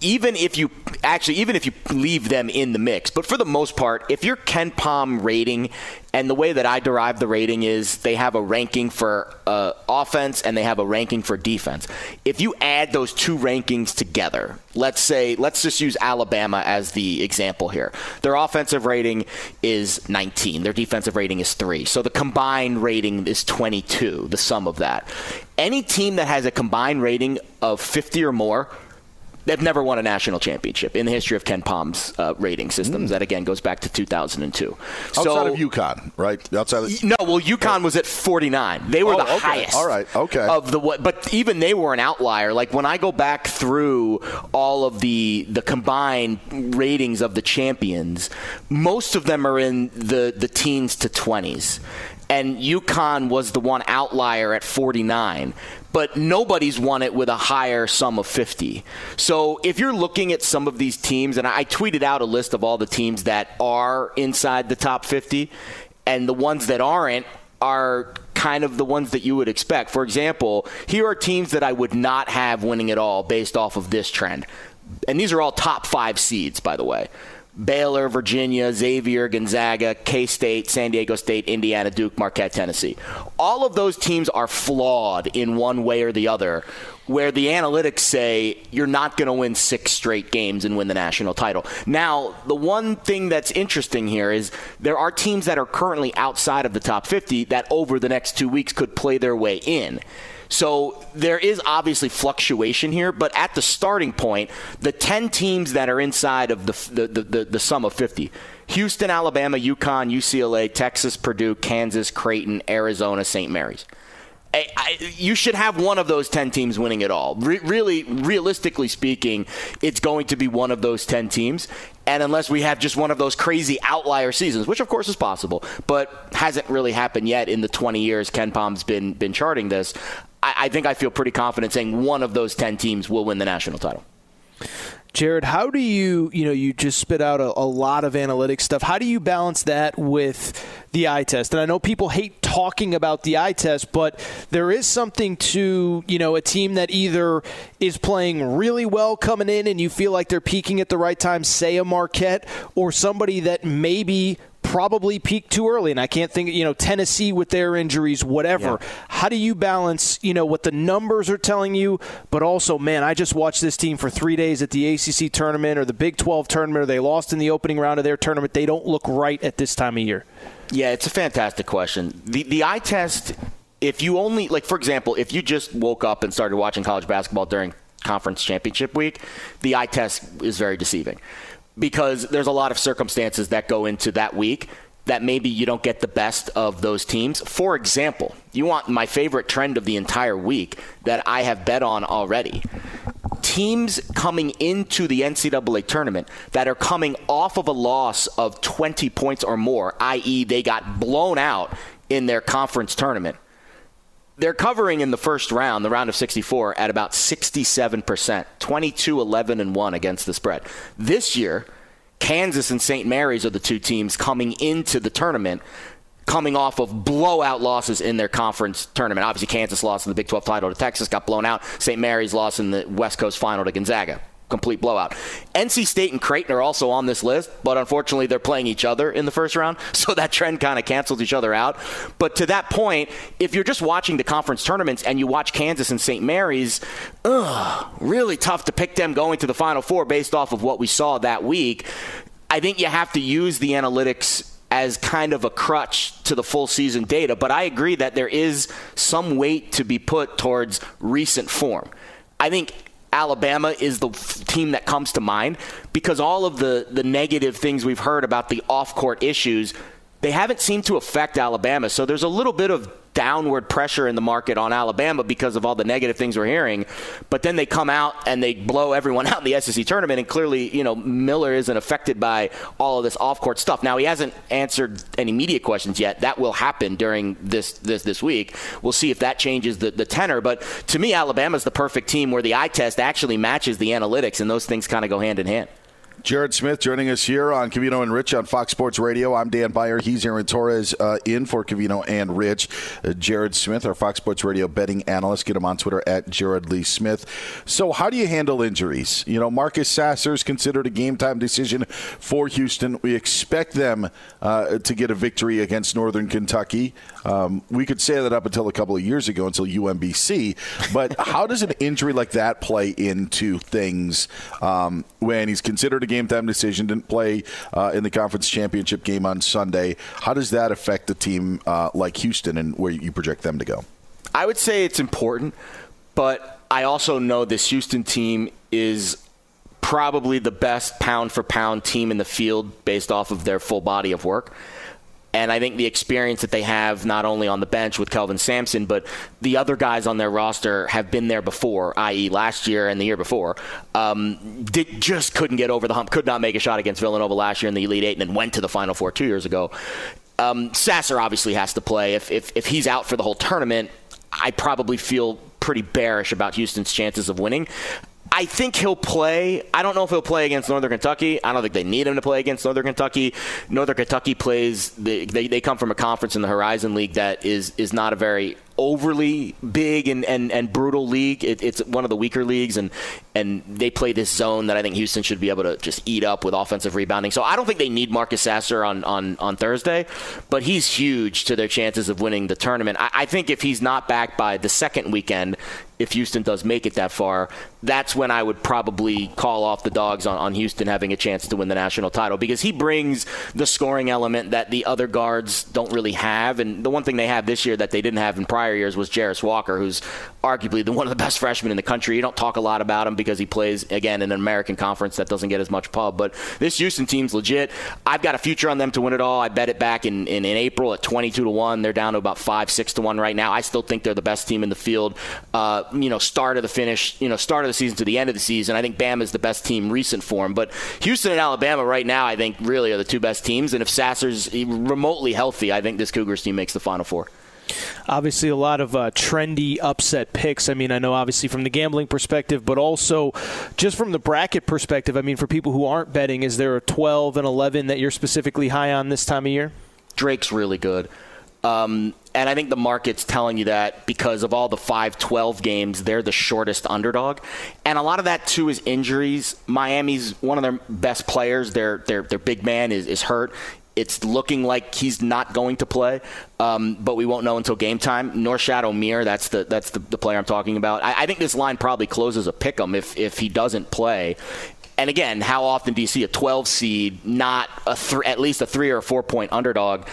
even if you actually even if you leave them in the mix but for the most part if your KenPom rating and the way that i derive the rating is they have a ranking for uh, offense and they have a ranking for defense. If you add those two rankings together let's say let's just use alabama as the example here. Their offensive rating is 19 their defensive rating is 3 so the combined rating is 22 the sum of that. Any team that has a combined rating of 50 or more They've never won a national championship in the history of KenPom's uh, rating systems. Mm. That again goes back to 2002. Outside so, of UConn, right? Outside of no, well, UConn was at 49. They were oh, the okay. highest. All right, okay. Of the what, but even they were an outlier. Like when I go back through all of the the combined ratings of the champions, most of them are in the the teens to 20s and UConn was the one outlier at 49 but nobody's won it with a higher sum of 50. So if you're looking at some of these teams, and I tweeted out a list of all the teams that are inside the top 50, and the ones that aren't are kind of the ones that you would expect. For example, here are teams that I would not have winning at all based off of this trend. And these are all top five seeds, by the way. Baylor, Virginia, Xavier, Gonzaga, K State, San Diego State, Indiana, Duke, Marquette, Tennessee. All of those teams are flawed in one way or the other, where the analytics say you're not going to win six straight games and win the national title. Now, the one thing that's interesting here is there are teams that are currently outside of the top 50 that over the next two weeks could play their way in. So there is obviously fluctuation here, but at the starting point, the 10 teams that are inside of the, the, the, the sum of 50 Houston, Alabama, UConn, UCLA, Texas, Purdue, Kansas, Creighton, Arizona, St. Mary's. I, I, you should have one of those 10 teams winning it all. Re- really, realistically speaking, it's going to be one of those 10 teams. And unless we have just one of those crazy outlier seasons, which of course is possible, but hasn't really happened yet in the 20 years KenPom's been been charting this, I, I think I feel pretty confident saying one of those 10 teams will win the national title. Jared, how do you, you know, you just spit out a, a, lot of analytics stuff. How do you balance that with the eye test? And I know people hate talking about the eye test, but there is something to, you know, a team that either is playing really well coming in and you feel like they're peaking at the right time, say a Marquette, or somebody that maybe probably peaked too early. And I can't think, you know, Tennessee with their injuries, whatever. Yeah. How do you balance, you know, what the numbers are telling you, but also, man, I just watched this team for three days at the ACC tournament or the Big 12 tournament, or they lost in the opening round of their tournament. They don't look right at this time of year. Yeah, it's a fantastic question. The the eye test, if you only like, for example, if you just woke up and started watching college basketball during conference championship week, the eye test is very deceiving because there's a lot of circumstances that go into that week that maybe you don't get the best of those teams. For example, you want my favorite trend of the entire week that I have bet on already. Teams coming into the NCAA tournament that are coming off of a loss of 20 points or more, i.e., they got blown out in their conference tournament. They're covering in the first round, the round of 64, at about 67%, 22, 11, and 1 against the spread. This year, Kansas and St. Mary's are the two teams coming into the tournament coming off of blowout losses in their conference tournament. Obviously, Kansas lost in the Big 12 title to Texas, got blown out. St. Mary's lost in the West Coast final to Gonzaga complete blowout. NC State and Creighton are also on this list, but unfortunately they're playing each other in the first round, *laughs* so that trend kind of cancels each other out. But to that point, if you're just watching the conference tournaments and you watch Kansas and St. Mary's, ugh, really tough to pick them going to the Final Four based off of what we saw that week. I think you have to use the analytics as kind of a crutch to the full season data, but I agree that there is some weight to be put towards recent form. I think Alabama is the team that comes to mind because all of the, the negative things we've heard about the off court issues, they haven't seemed to affect Alabama. So there's a little bit of downward pressure in the market on Alabama because of all the negative things we're hearing. But then they come out and they blow everyone *laughs* out in the SEC tournament, and clearly, you know, Miller isn't affected by all of this off-court stuff. Now he hasn't answered any media questions yet. That will happen during this this this week. We'll see if that changes the, the tenor. But to me, Alabama's the perfect team where the eye test actually matches the analytics, and those things kind of go hand in hand. Jared Smith joining us here on Covino and Rich on Fox Sports Radio. I'm Dan Beyer. He's Aaron Torres uh, in for Covino and Rich. Uh, Jared Smith, our Fox Sports Radio betting analyst. Get him on Twitter at Jared Lee Smith. So, how do you handle injuries? You know, Marcus Sasser is considered a game time decision for Houston. We expect them uh, to get a victory against Northern Kentucky. Um, we could say that up until a couple of years ago, until UMBC. But how does an injury like that play into things um, when he's considered a game game time decision, didn't play uh, in the conference championship game on Sunday. How does that affect a team uh, like Houston and where you project them to go? I would say it's important, but I also know this Houston team is probably the best pound for pound team in the field based off of their full body of work. And I think the experience that they have, not only on the bench with Kelvin Sampson, but the other guys on their roster have been there before, i.e., last year and the year before. Um, did, just couldn't get over the hump, could not make a shot against Villanova last year in the Elite Eight, and then went to the Final Four two years ago. Um, Sasser obviously has to play. If, if, if he's out for the whole tournament, I probably feel pretty bearish about Houston's chances of winning. I think he'll play. I don't know if he'll play against Northern Kentucky. I don't think they need him to play against Northern Kentucky. Northern Kentucky plays. They, they, they come from a conference in the Horizon League that is is not a very overly big and, and, and brutal league. It, it's one of the weaker leagues, and and they play this zone that I think Houston should be able to just eat up with offensive rebounding. So I don't think they need Marcus Sasser on, on, on Thursday, but he's huge to their chances of winning the tournament. I, I think if he's not back by the second weekend, if Houston does make it that far, that's when I would probably call off the dogs on, on Houston having a chance to win the national title because he brings the scoring element that the other guards don't really have. And the one thing they have this year that they didn't have in prior years was Jarace Walker, who's arguably the, one of the best freshmen in the country. You don't talk a lot about him because he plays, again, in an American conference that doesn't get as much pub. But this Houston team's legit. I've got a future on them to win it all. I bet it back in, in, in April at 22 to 1. They're down to about 5, 6 to 1 right now. I still think they're the best team in the field. Uh, you know, start of the finish, you know, start of the season to the end of the season. I think Bama is the best team recent form. But Houston and Alabama right now, I think, really are the two best teams. And if Sasser's remotely healthy, I think this Cougars team makes the Final Four. Obviously, a lot of uh, trendy upset picks. I mean, I know obviously from the gambling perspective, but also just from the bracket perspective. I mean, for people who aren't betting, is there a 12 and 11 that you're specifically high on this time of year? Drake's really good. Um, and I think the market's telling you that because of all the 5 12 games, they're the shortest underdog. And a lot of that, too, is injuries. Miami's one of their best players. Their, their, their big man is, is hurt. It's looking like he's not going to play, um, but we won't know until game time. Norchad Omier, that's the that's the, the player I'm talking about. I, I think this line probably closes a pick 'em if if he doesn't play. And again, how often do you see a 12 seed, not a th- at least a three or a four point underdog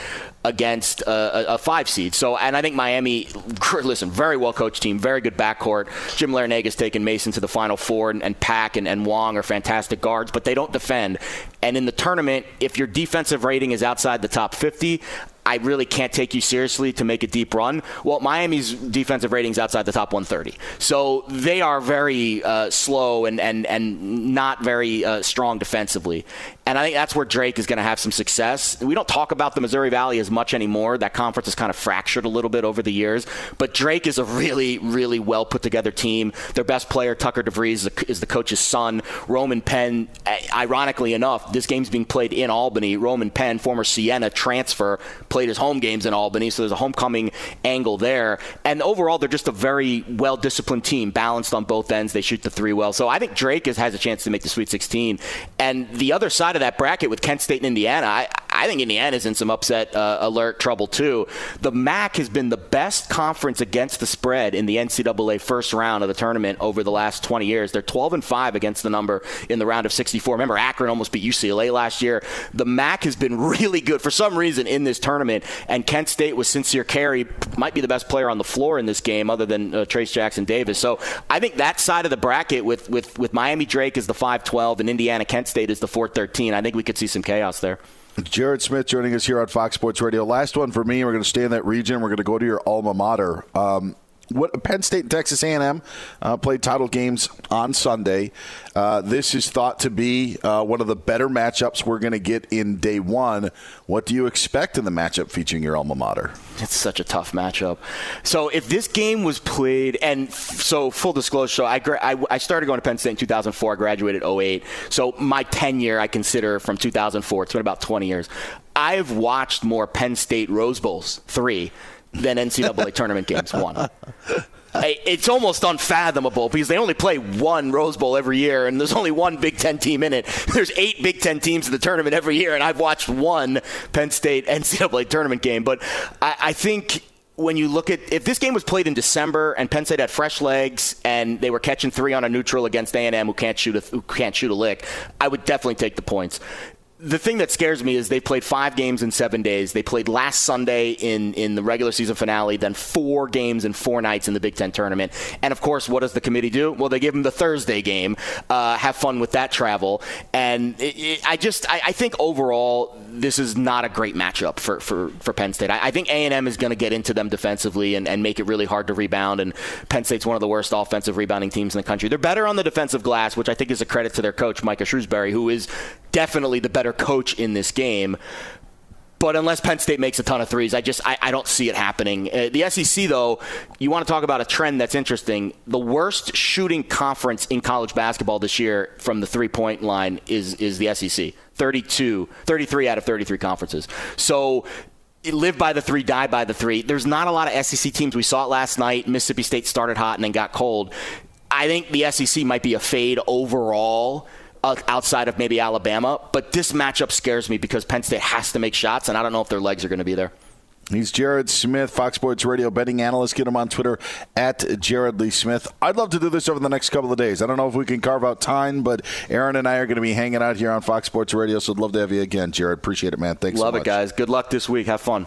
against a, a, five seed? So, and I think Miami, listen, very well coached team, very good backcourt. Jim Larrañaga's taken Mason to the Final Four, and, and Pack and, and Wong are fantastic guards, but they don't defend. And in the tournament, if your defensive rating is outside the top 50, I really can't take you seriously to make a deep run. Well, Miami's defensive ratings outside the top 130, so they are very uh, slow and and and not very uh, strong defensively. And I think that's where Drake is going to have some success. We don't talk about the Missouri Valley as much anymore. That conference is kind of fractured a little bit over the years. But Drake is a really, really well put together team. Their best player, Tucker DeVries, is the coach's son. Roman Penn, ironically enough, this game's being played in Albany. Roman Penn, former Siena transfer, played his home games in Albany, so there's a homecoming angle there. And overall, they're just a very well disciplined team, balanced on both ends. They shoot the three well. So I think Drake has, has a chance to make the Sweet 16. And the other side, of that bracket with Kent State and Indiana, I, I think Indiana's in some upset uh, alert trouble too. The MAC has been the best conference against the spread in the NCAA first round of the tournament over the last 20 years. They're 12 and 5 against the number in the round of 64. Remember, Akron almost beat UCLA last year. The MAC has been *laughs* really good for some reason in this tournament, and Kent State with Sincere Carry might be the best player on the floor in this game, other than uh, Trayce Jackson Davis. So I think that side of the bracket with with with Miami Drake is the 5-12 and Indiana Kent State is the 4-13. I think we could see some chaos there. Jared Smith joining us here on Fox Sports Radio. Last one for me. We're going to stay in that region. We're going to go to your alma mater. Um, what Penn State and Texas A&M uh, played title games on Sunday. Uh, this is thought to be uh, one of the better matchups we're going to get in day one. What do you expect in the matchup featuring your alma mater? It's such a tough matchup. So if this game was played, and f- so full disclosure, so I, gra- I, I, started going to Penn State in 2004. I graduated 08. So my tenure I consider from 2004. It's been about 20 years. I've watched more Penn State Rose Bowls three than NCAA tournament games won. It's almost unfathomable because they only play one Rose Bowl every year, and there's only one Big Ten team in it. *laughs* There's eight Big Ten teams in the tournament every year, and I've watched one Penn State *laughs* NCAA tournament game. But I, I think when you look at if this game was played in December and Penn State had fresh legs and they were catching three on a neutral against A&M who can't shoot a, who can't shoot a lick, I would definitely take the points the thing that scares me is they played five games in seven days. They played last Sunday in, in the regular season finale, then four games in four nights in the Big Ten tournament. And of course, what does the committee do? Well, they give them the Thursday game. Uh, have fun with that travel. And it, it, I just I, I, think overall this is not a great matchup for, for, for Penn State. I, I think A&M is going to get into them defensively and, and make it really hard to rebound. And Penn State's one of the worst offensive rebounding teams in the country. They're better on the defensive glass, which I think is a credit to their coach Micah Shrewsberry, who is definitely the better coach in this game. But unless Penn State makes a ton of threes, I just I, I don't see it happening. Uh, the SEC, though, you want to talk about a trend that's interesting. The worst shooting conference in college basketball this year from the three point line is is the SEC. 32, 33 out of 33 conferences. So live by the three, die by the three. There's not a lot of SEC teams. We saw it last night. Mississippi State started hot and then got cold. I think the SEC might be a fade overall Uh, outside of maybe Alabama. But this matchup scares me because Penn State has to make shots, and I don't know if their legs are going to be there. He's Jared Smith, Fox Sports Radio betting analyst. Get him on Twitter at Jared Lee Smith. I'd love to do this over the next couple of days. I don't know if we can carve out time, but Aaron and I are going to be hanging out here on Fox Sports Radio, so I'd love to have you again, Jared. Appreciate it, man. Thanks love so it, guys. Good luck this week. Have fun.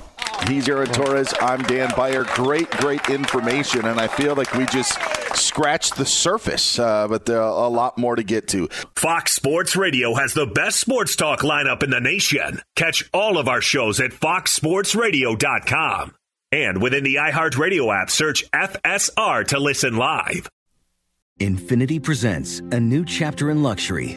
He's Aaron Torres. I'm Dan Beyer. Great, great information, and I feel like we just scratched the surface, uh, but there are a lot more to get to. Fox Sports Radio has the best sports talk lineup in the nation. Catch all of our shows at foxsportsradio.com. And within the iHeartRadio app, search FSR to listen live. Infiniti presents a new chapter in luxury,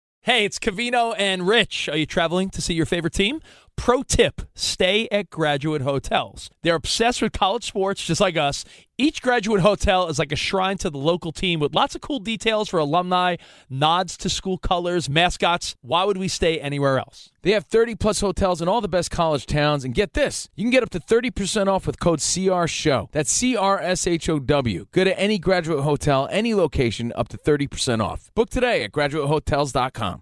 Hey, it's Covino and Rich. Are you traveling to see your favorite team? Pro tip stay at graduate hotels. They're obsessed with college sports, just like us. Each graduate hotel is like a shrine to the local team with lots of cool details for alumni, nods to school colors, mascots. Why would we stay anywhere else? They have 30 plus hotels in all the best college towns. And get this you can get up to 30% off with code CRSHOW. That's C R S H O W. Go to any graduate hotel, any location, up to 30% off. Book today at graduatehotels.com.